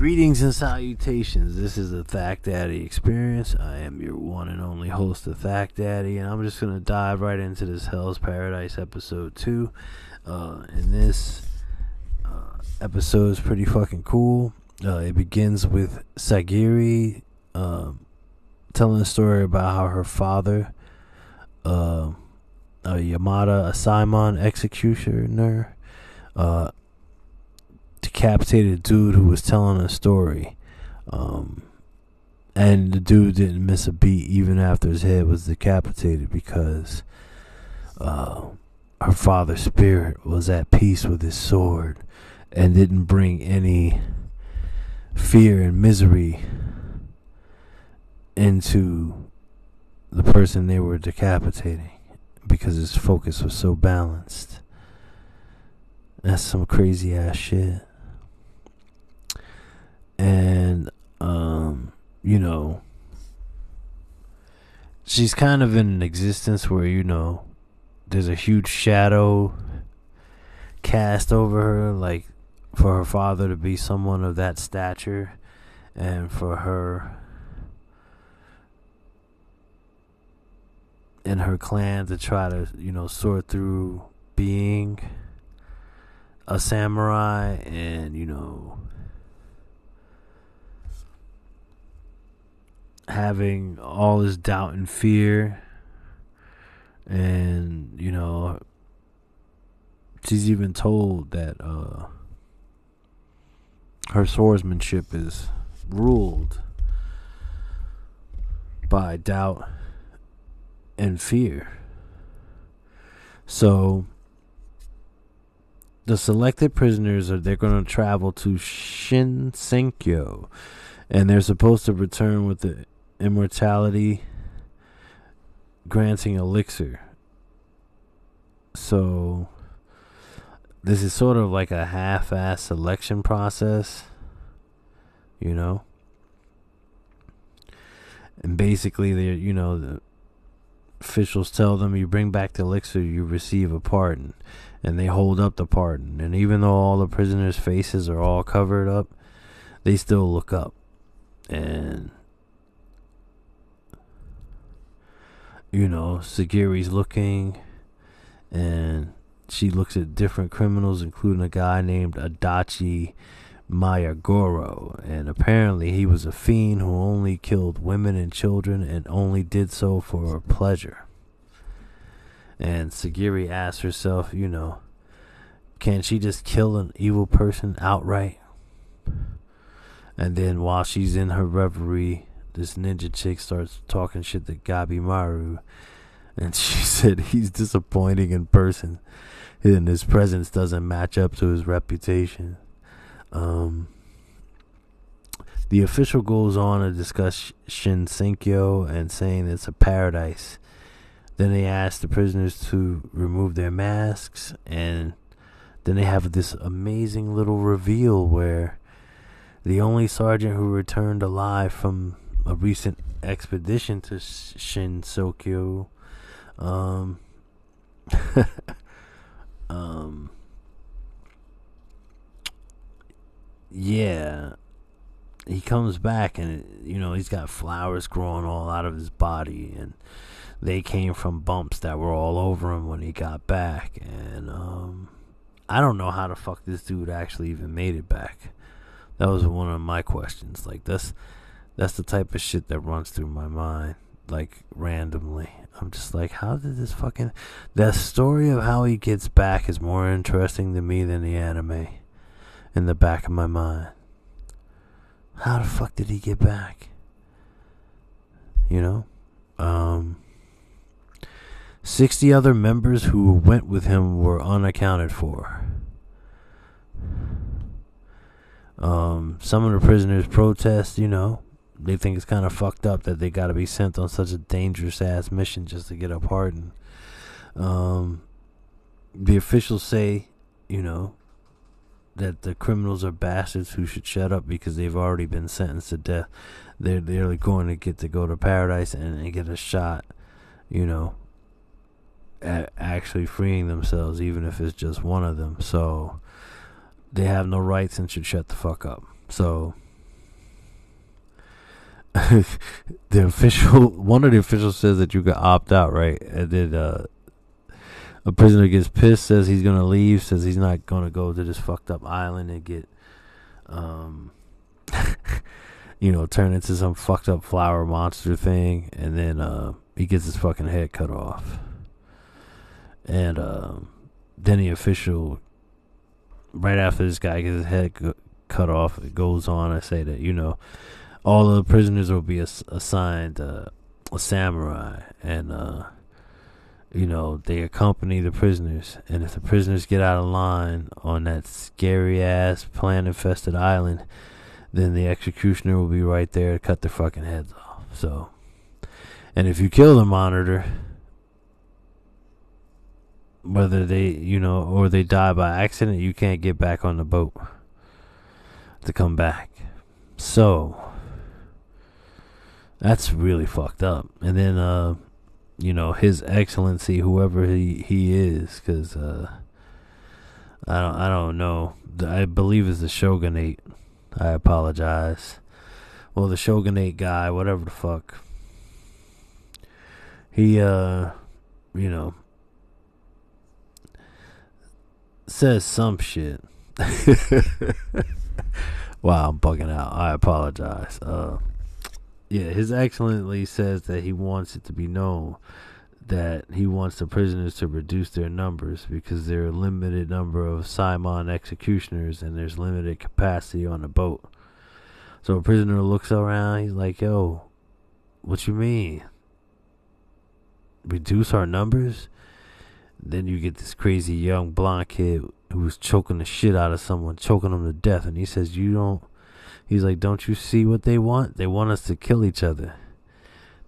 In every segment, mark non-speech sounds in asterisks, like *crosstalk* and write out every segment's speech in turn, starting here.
Greetings and salutations. This is the Thack Daddy Experience. I am your one and only host the Thack Daddy, and I'm just gonna dive right into this Hell's Paradise episode two. Uh, and this uh, episode is pretty fucking cool. Uh, it begins with Sagiri um, telling a story about how her father, uh, a Yamada, a Simon executioner, uh, decapitated dude who was telling a story. Um, and the dude didn't miss a beat even after his head was decapitated because uh, her father's spirit was at peace with his sword and didn't bring any fear and misery into the person they were decapitating because his focus was so balanced. That's some crazy ass shit. And um, you know, she's kind of in an existence where you know there's a huge shadow cast over her like for her father to be someone of that stature and for her and her clan to try to, you know, sort through being a samurai and, you know, having all this doubt and fear and, you know, she's even told that uh her swordsmanship is ruled by doubt and fear. So the selected prisoners are they're going to travel to Shinsenkyo and they're supposed to return with the immortality granting elixir. So this is sort of like a half-ass selection process, you know. And basically, they you know the officials tell them you bring back the elixir, you receive a pardon, and they hold up the pardon. And even though all the prisoners' faces are all covered up, they still look up, and you know Sagiri's looking, and she looks at different criminals, including a guy named Adachi Mayagoro. And apparently, he was a fiend who only killed women and children and only did so for pleasure. And Sagiri asks herself, you know, can she just kill an evil person outright? And then while she's in her reverie, this ninja chick starts talking shit to Gabimaru. And *laughs* she said he's disappointing in person and his presence doesn't match up to his reputation. Um, the official goes on to discuss Shinsenkyo and saying it's a paradise. Then they ask the prisoners to remove their masks, and then they have this amazing little reveal where the only sergeant who returned alive from a recent expedition to Shinsenkyo um, *laughs* um yeah he comes back and you know he's got flowers growing all out of his body and they came from bumps that were all over him when he got back and um I don't know how the fuck this dude actually even made it back. That was one of my questions. Like that's that's the type of shit that runs through my mind like randomly. I'm just like, how did this fucking the story of how he gets back is more interesting to me than the anime in the back of my mind. How the fuck did he get back? You know? Um 60 other members who went with him were unaccounted for. Um, some of the prisoners protest, you know, they think it's kind of fucked up that they got to be sent on such a dangerous ass mission just to get a pardon. Um, the officials say, you know, that the criminals are bastards who should shut up because they've already been sentenced to death. They're they're going to get to go to paradise and, and get a shot, you know, at actually freeing themselves, even if it's just one of them. So they have no rights and should shut the fuck up. So *laughs* the official one of the officials says that you can opt out, right? And then uh, a prisoner gets pissed, says he's gonna leave, says he's not gonna go to this fucked up island and get, um, *laughs* you know, turn into some fucked up flower monster thing, and then uh, he gets his fucking head cut off, and um, then the official, right after this guy gets his head cut off, it goes on. I say that you know, all the prisoners will be ass- assigned uh, a samurai, and uh, you know, they accompany the prisoners. And if the prisoners get out of line on that scary ass plant infested island, then the executioner will be right there to cut their fucking heads off. So, and if you kill the monitor, whether they, you know, or they die by accident, you can't get back on the boat to come back. So, that's really fucked up. And then, uh, you know, His Excellency, whoever he he is, because uh, I don't I don't know. I believe it's the Shogunate. I apologize. Well, the Shogunate guy, whatever the fuck. He uh, you know, says some shit. *laughs* wow, I'm bugging out. I apologize. Uh yeah, His Excellency says that he wants it to be known that he wants the prisoners to reduce their numbers because there are a limited number of Simon executioners and there's limited capacity on the boat. So a prisoner looks around, he's like, yo, what you mean? Reduce our numbers? Then you get this crazy young blonde kid who's choking the shit out of someone, choking them to death, and he says, You don't He's like, Don't you see what they want? They want us to kill each other.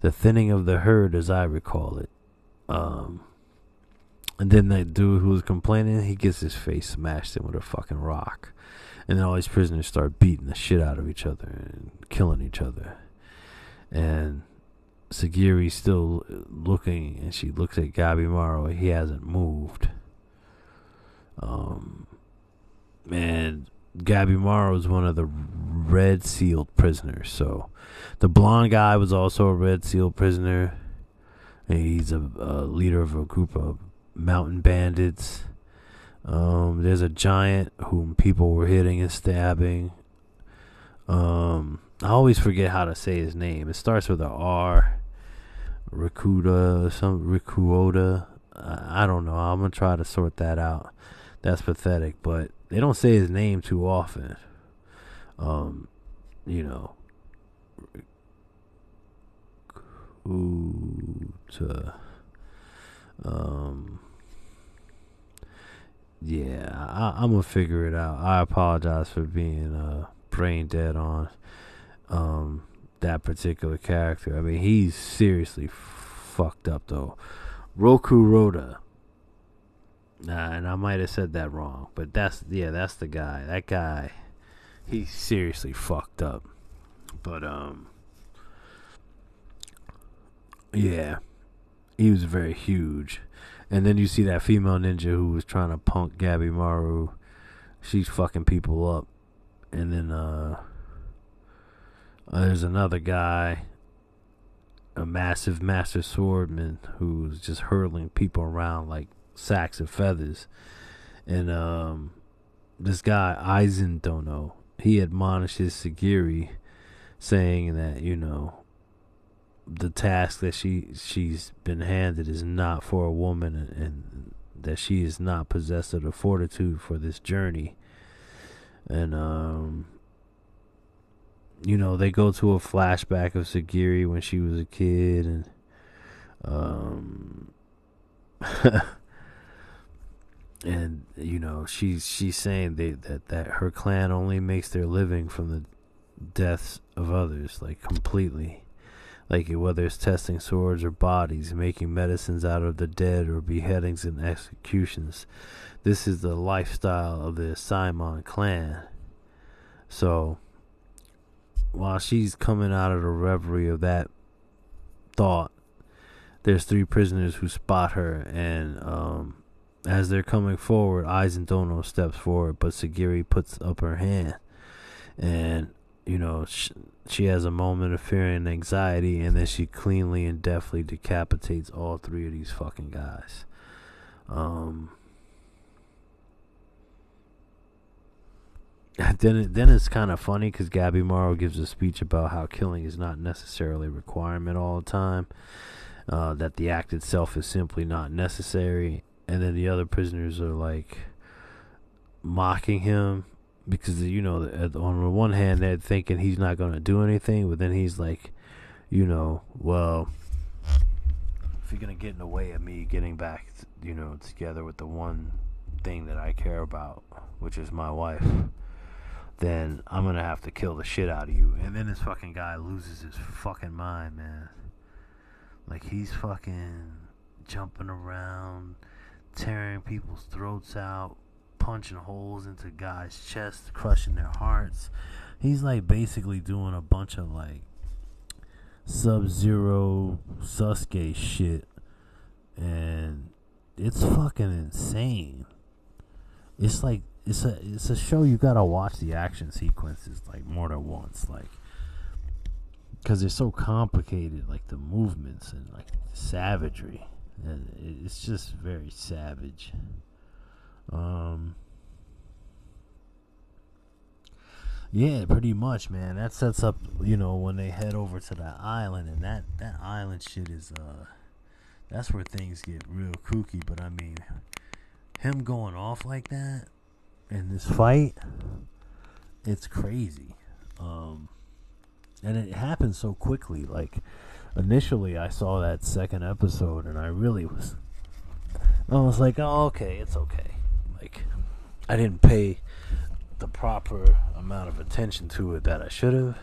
The thinning of the herd, as I recall it. Um, and then that dude who was complaining, he gets his face smashed in with a fucking rock. And then all these prisoners start beating the shit out of each other and killing each other. And Sagiri's still looking, and she looks at Gabimaru. He hasn't moved. Um, man, Gabimaru was one of the red sealed prisoners. So the blonde guy was also a red sealed prisoner. And he's a, a, leader of a group of mountain bandits. Um, there's a giant whom people were hitting and stabbing. Um, I always forget how to say his name. It starts with a R. Rikuda, some Rikuoda. I, I don't know. I'm gonna try to sort that out. That's pathetic, but they don't say his name too often. Um, you know, Kuta. Um, yeah, I, am gonna figure it out. I apologize for being uh, brain dead on um, that particular character. I mean, he's seriously fucked up though. Roku Roda Nah, and I might have said that wrong, but that's yeah, that's the guy. That guy, he's seriously fucked up. But um, yeah, he was very huge. And then you see that female ninja who was trying to punk Gabimaru. She's fucking people up. And then uh, uh there's another guy, a massive master swordman who's just hurling people around like sacks of feathers. And um, this guy, Aizen Dono, he admonishes Sagiri, saying that, you know, the task that she she's been handed is not for a woman and, and that she is not possessed of the fortitude for this journey. And um you know, they go to a flashback of Sagiri when she was a kid and um *laughs* and you know she's she's saying they, that that her clan only makes their living from the deaths of others like completely. Like whether it's testing swords or bodies making medicines out of the dead or beheadings and executions. This is the lifestyle of the simon clan. So while she's coming out of the reverie of that thought there's three prisoners who spot her and um as they're coming forward, Aizen Dono steps forward, but Sagiri puts up her hand. And you know, sh- she has a moment of fear and anxiety, and then she cleanly and deftly decapitates all three of these fucking guys. Um, *laughs* then then it's kind of funny because Gabimaru gives a speech about how killing is not necessarily a requirement all the time, uh, that the act itself is simply not necessary, and then the other prisoners are like mocking him because you know on the one hand they're thinking he's not going to do anything, but then he's like, you know, well, if you're gonna get in the way of me getting back, you know, together with the one thing that I care about, which is my wife, then I'm gonna have to kill the shit out of you. And then this fucking guy loses his fucking mind, man. Like he's fucking jumping around, tearing people's throats out, punching holes into guys' chests, crushing their hearts. He's like basically doing a bunch of like Sub Zero Sasuke shit, and it's fucking insane. It's like it's a it's a show you gotta watch the action sequences like more than once, like because they're so complicated, like the movements and like savagery, and it's just very savage. Um, yeah, pretty much, man. That sets up, you know, when they head over to that island, and that that island shit is, uh, that's where things get real kooky. But I mean, him going off like that in this fight, it's crazy. Um, and it happens so quickly. Like initially, I saw that second episode, and I really was, I was like, oh, okay, it's okay. Like, I didn't pay the proper amount of attention to it that I should have.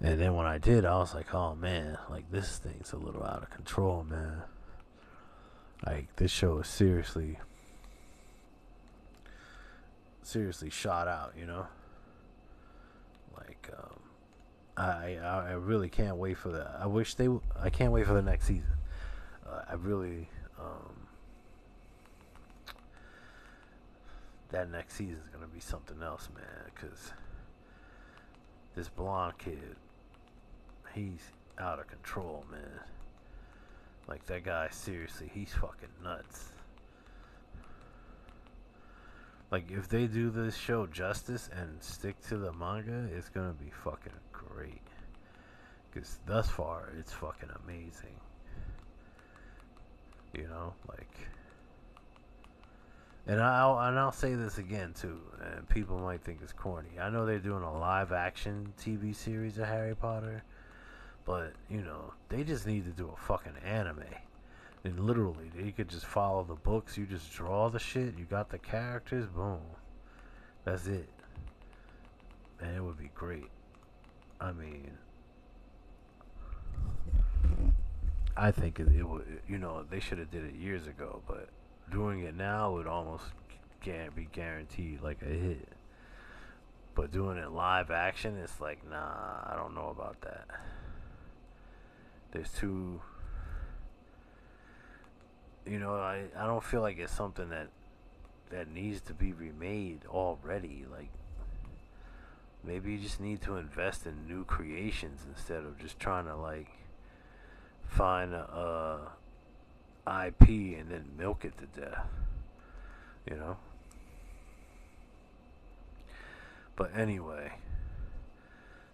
And then when I did, I was like, oh man, like this thing's a little out of control, man. Like this show is seriously seriously shot out, you know? Like um I I, really can't wait for the I wish they I can't wait for the next season. Uh, I really um that next season is gonna be something else, man. Cause this blonde kid, he's out of control, man. Like that guy, seriously, he's fucking nuts. Like if they do this show justice and stick to the manga, it's gonna be fucking great. Cause thus far, it's fucking amazing. You know, like and I'll and I'll say this again too, and people might think it's corny. I know they're doing a live action TV series of Harry Potter, but you know they just need to do a fucking anime. And literally, they could just follow the books. You just draw the shit. You got the characters. Boom, that's it. And it would be great. I mean, I think it, it would. You know, they should have did it years ago, but doing it now would almost can't be guaranteed like a hit. But doing it live action, it's like, nah, I don't know about that. There's too, you know, I, I don't feel like it's something that that needs to be remade already. Like, maybe you just need to invest in new creations instead of just trying to like find a, a IP and then milk it to death. You know? But anyway,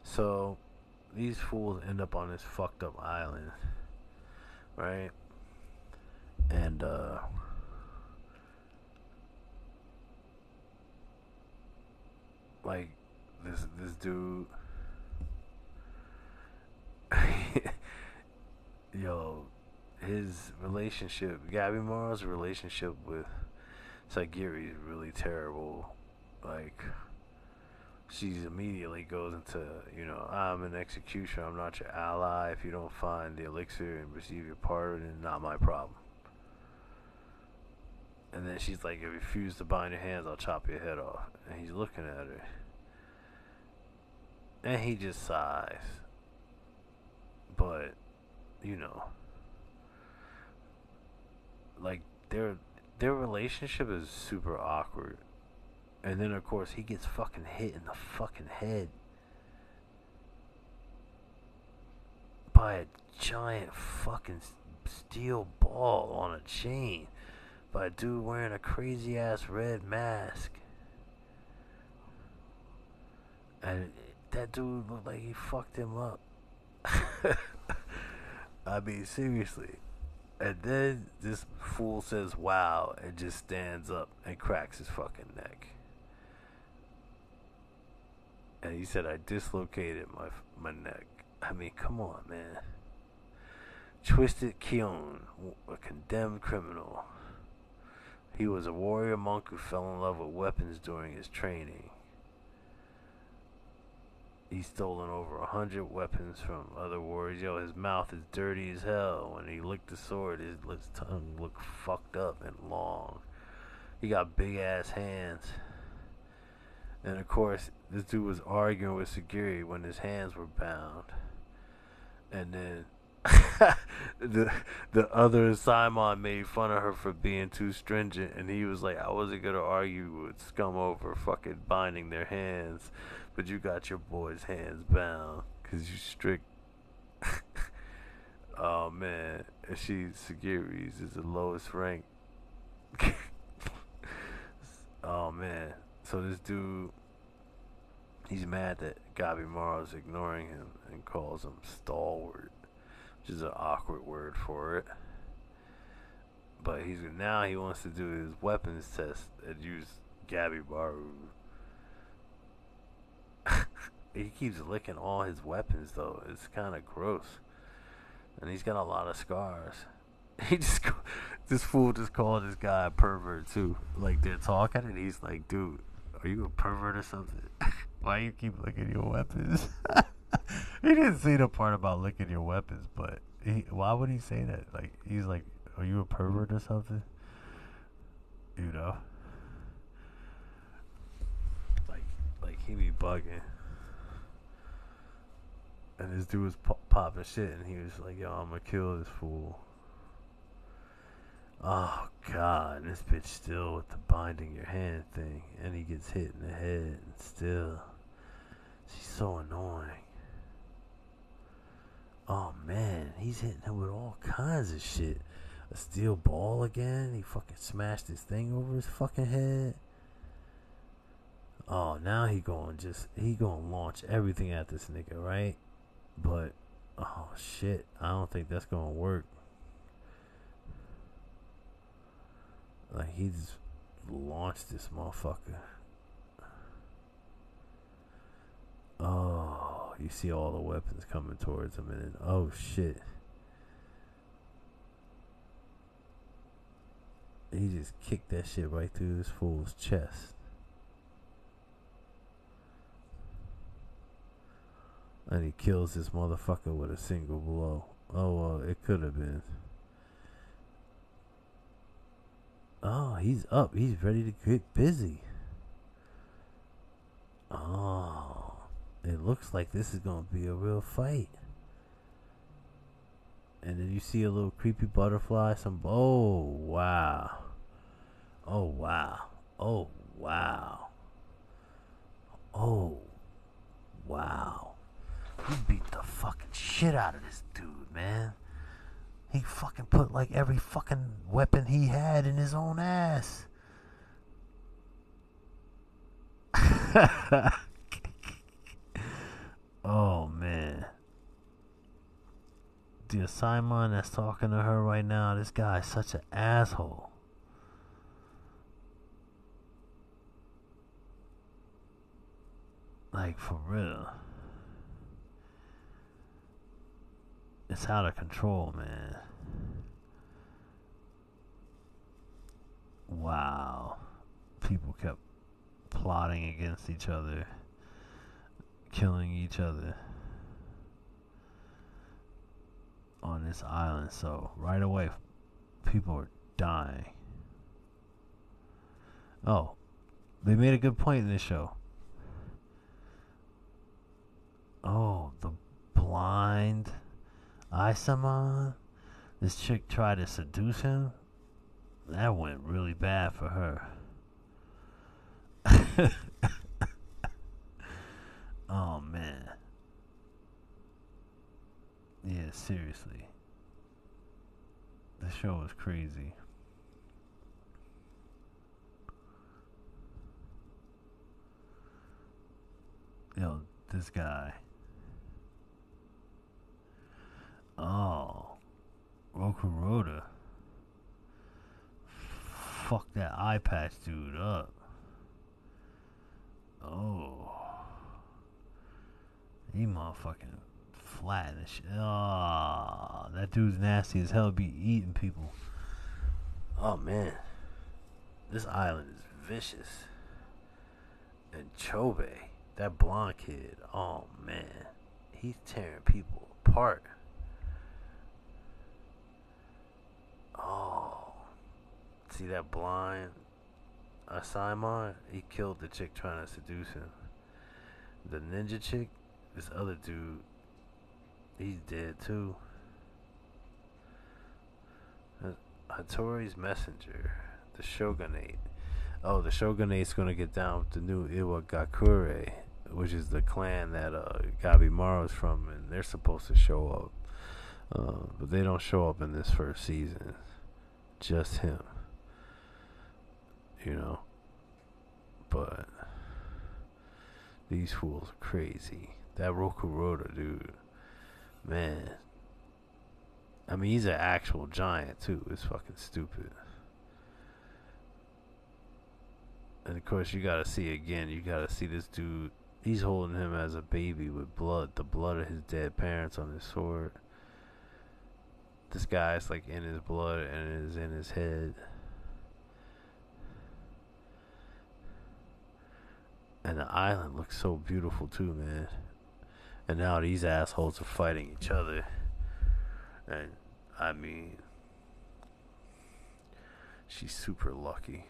so these fools end up on this fucked up island, right? And, uh, like, this, this dude, *laughs* yo, his relationship, Gabimaru's relationship with Sagiri is really terrible. Like, she immediately goes into, you know, I'm an executioner, I'm not your ally. If you don't find the elixir and receive your pardon, it's not my problem. And then she's like, if you refuse to bind your hands, I'll chop your head off. And he's looking at her. And he just sighs. But, you know, like their their relationship is super awkward. And then of course he gets fucking hit in the fucking head by a giant fucking steel ball on a chain by a dude wearing a crazy ass red mask. And that dude looked like he fucked him up. *laughs* I mean, seriously. And then this fool says, wow, and just stands up and cracks his fucking neck. And he said, I dislocated my, my neck. I mean, come on, man. Twisted Keon, a condemned criminal. He was a warrior monk who fell in love with weapons during his training. He's stolen over a hundred weapons from other warriors. Yo, his mouth is dirty as hell. When he licked the sword, his, his tongue looked fucked up and long. He got big ass hands. And of course, this dude was arguing with Sagiri when his hands were bound. And then *laughs* the the other Simon made fun of her for being too stringent, and he was like, "I wasn't gonna argue with scum over fucking binding their hands, but you got your boy's hands bound because you strict." *laughs* oh man, and she Sagiri's is the lowest rank. *laughs* oh man, so this dude, he's mad that Gabimaru's ignoring him and calls him stalwart which is an awkward word for it. But he's now he wants to do his weapons test and use Gabimaru. *laughs* he keeps licking all his weapons though. It's kind of gross, and he's got a lot of scars. *laughs* He just this fool just called this guy a pervert too. Like they're talking, and he's like, "Dude, are you a pervert or something? *laughs* Why you keep licking your weapons?" He didn't say the part about licking your weapons, but he, why would he say that? Like he's like, "Are you a pervert or something?" You know, like like he be bugging, and this dude was popping shit, and he was like, "Yo, I'm gonna kill this fool." Oh God, this bitch still with the binding your hand thing, and he gets hit in the head, and still, she's so annoying. Oh man, he's hitting him with all kinds of shit. A steel ball again. He fucking smashed his thing over his fucking head. Oh, now he going just he gonna launch everything at this nigga, right? But oh shit, I don't think that's gonna work. Like he just launched this motherfucker. Oh you see all the weapons coming towards him, and then, oh shit. He just kicked that shit right through this fool's chest. And he kills this motherfucker with a single blow. Oh, well, it could have been. Oh, he's up. He's ready to get busy. Oh it looks like this is going to be a real fight. And then you see a little creepy butterfly. Some oh wow, oh wow, oh wow, oh wow. You beat the fucking shit out of this dude, man. He fucking put like every fucking weapon he had in his own ass. *laughs* Oh man. The Simon that's talking to her right now, this guy is such an asshole. Like for real. It's out of control, man. Wow. People kept plotting against each other killing each other on this island. So right away, people are dying. Oh, they made a good point in this show. Oh, the blind Isama. This chick tried to seduce him. That went really bad for her. *laughs* Oh man. Yeah, seriously. The show was crazy. Yo, this guy. Oh, Rokuroda. Fuck that eye patch dude up. Oh. He motherfucking flat and shit. Oh, that dude's nasty as hell. Be eating people. Oh man, this island is vicious. And Chobe, that blonde kid. Oh man, he's tearing people apart. Oh, see that blind Asaemon? He killed the chick trying to seduce him. The ninja chick, this other dude, he's dead too. Hattori's messenger, the shogunate. Oh, the shogunate's gonna get down with the new Iwagakure, which is the clan that uh, Gabimaru's from, and they're supposed to show up. Uh, but they don't show up in this first season. Just him. You know? But these fools are crazy. That Rokuroda dude, man. I mean, he's an actual giant too. It's fucking stupid. And of course, you gotta see again. You gotta see this dude. He's holding him as a baby with blood, the blood of his dead parents on his sword. This guy's like in his blood and is in his head. And the island looks so beautiful too, man. And now these assholes are fighting each other. And I mean, she's super lucky.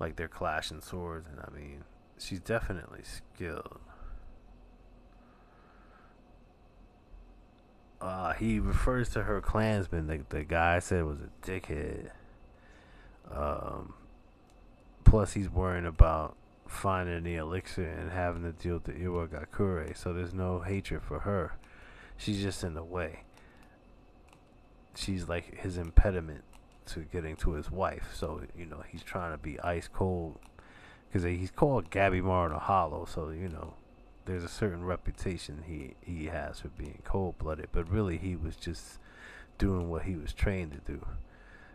Like they're clashing swords, and I mean, she's definitely skilled. Uh, he refers to her clansman, the, the guy I said was a dickhead. Um, plus, he's worrying about finding the elixir and having to deal with the Iwagakure, so there's no hatred for her. She's just in the way. She's like his impediment to getting to his wife, so you know he's trying to be ice cold because he's called Gabimaru the Hollow, so you know there's a certain reputation he he has for being cold blooded, but really he was just doing what he was trained to do,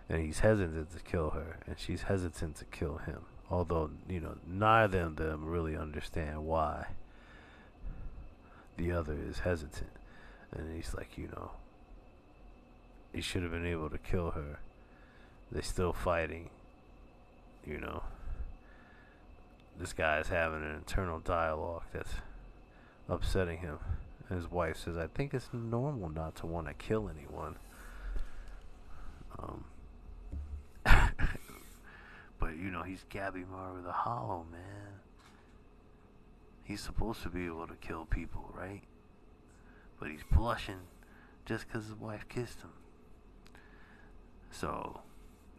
and he's hesitant to kill her, and she's hesitant to kill him although you know neither of them really understand why the other is hesitant. And he's like you know he should have been able to kill her. They're still fighting you know. This guy is having an internal dialogue that's upsetting him. And his wife says i think it's normal not to want to kill anyone. Um but you know, he's Gabimaru the Hollow, man. He's supposed to be able to kill people, right? But he's blushing just because his wife kissed him. So,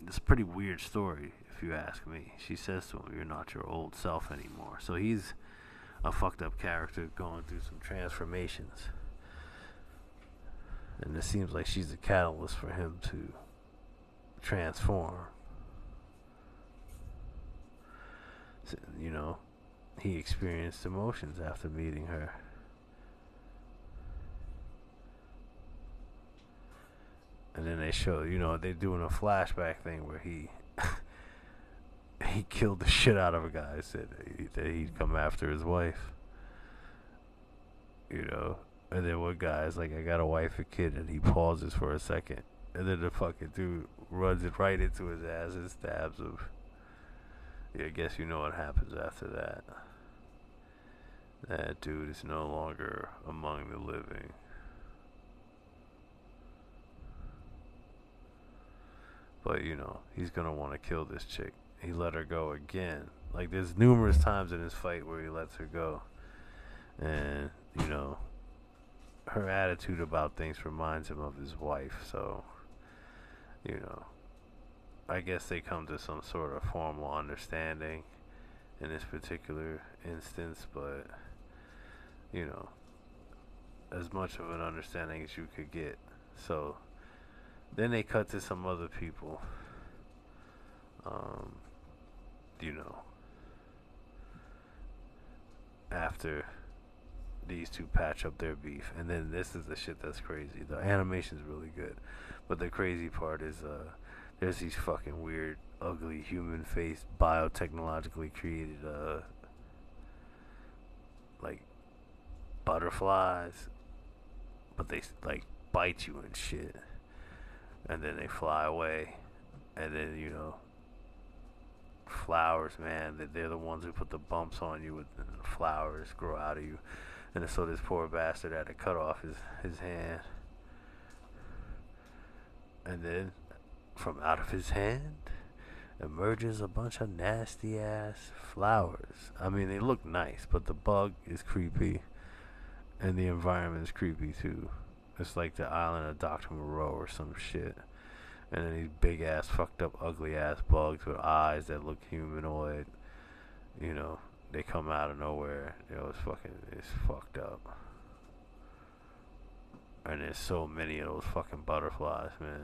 it's a pretty weird story, if you ask me. She says to him, You're not your old self anymore. So he's a fucked up character going through some transformations. And it seems like she's a catalyst for him to transform you know, he experienced emotions after meeting her. And then they show, you know, they're doing a flashback thing where he *laughs* he killed the shit out of a guy. Said that he'd come after his wife. You know, and then one guy's like, "I got a wife and kid," and he pauses for a second, and then the fucking dude runs it right into his ass and stabs him. Yeah, I guess you know what happens after that. That dude is no longer among the living. But, you know, he's gonna want to kill this chick. He let her go again. Like, there's numerous times in this fight where he lets her go. And, you know, her attitude about things reminds him of his wife, so, you know, I guess they come to some sort of formal understanding in this particular instance, but you know, as much of an understanding as you could get. So then they cut to some other people. Um, you know, after these two patch up their beef, and then this is the shit that's crazy. The animation's really good, but the crazy part is uh, there's these fucking weird, ugly human face, biotechnologically created uh, like butterflies, but they like bite you and shit, and then they fly away, and then you know flowers, man. That they're the ones who put the bumps on you, with the flowers grow out of you. And so this poor bastard had to cut off his his hand, and then from out of his hand emerges a bunch of nasty ass flowers. I mean, they look nice, but the bug is creepy, and the environment is creepy too. It's like the island of Dr. Moreau or some shit and then these big ass, fucked up, ugly ass bugs with eyes that look humanoid. You know, they come out of nowhere. You know, it's fucking, it's fucked up. And there's so many of those fucking butterflies, man.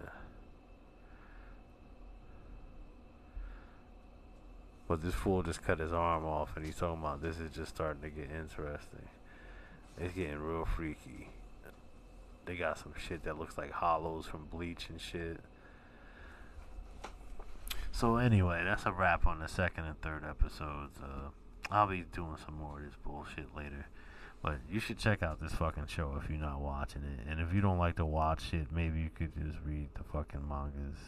But this fool just cut his arm off, and he's talking about this is just starting to get interesting. It's getting real freaky. They got some shit that looks like hollows from bleach and shit. So anyway, that's a wrap on the second and third episodes. Uh, I'll be doing some more of this bullshit later. But you should check out this fucking show if you're not watching it. And if you don't like to watch it, maybe you could just read the fucking mangas.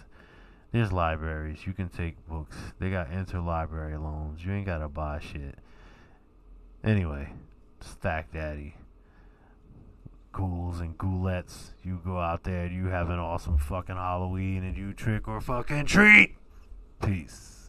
There's libraries. You can take books. They got interlibrary loans. You ain't gotta buy shit. Anyway, Thack Daddy. Ghouls and ghoulettes. You go out there and you have an awesome fucking Halloween and you trick or fucking treat. Peace.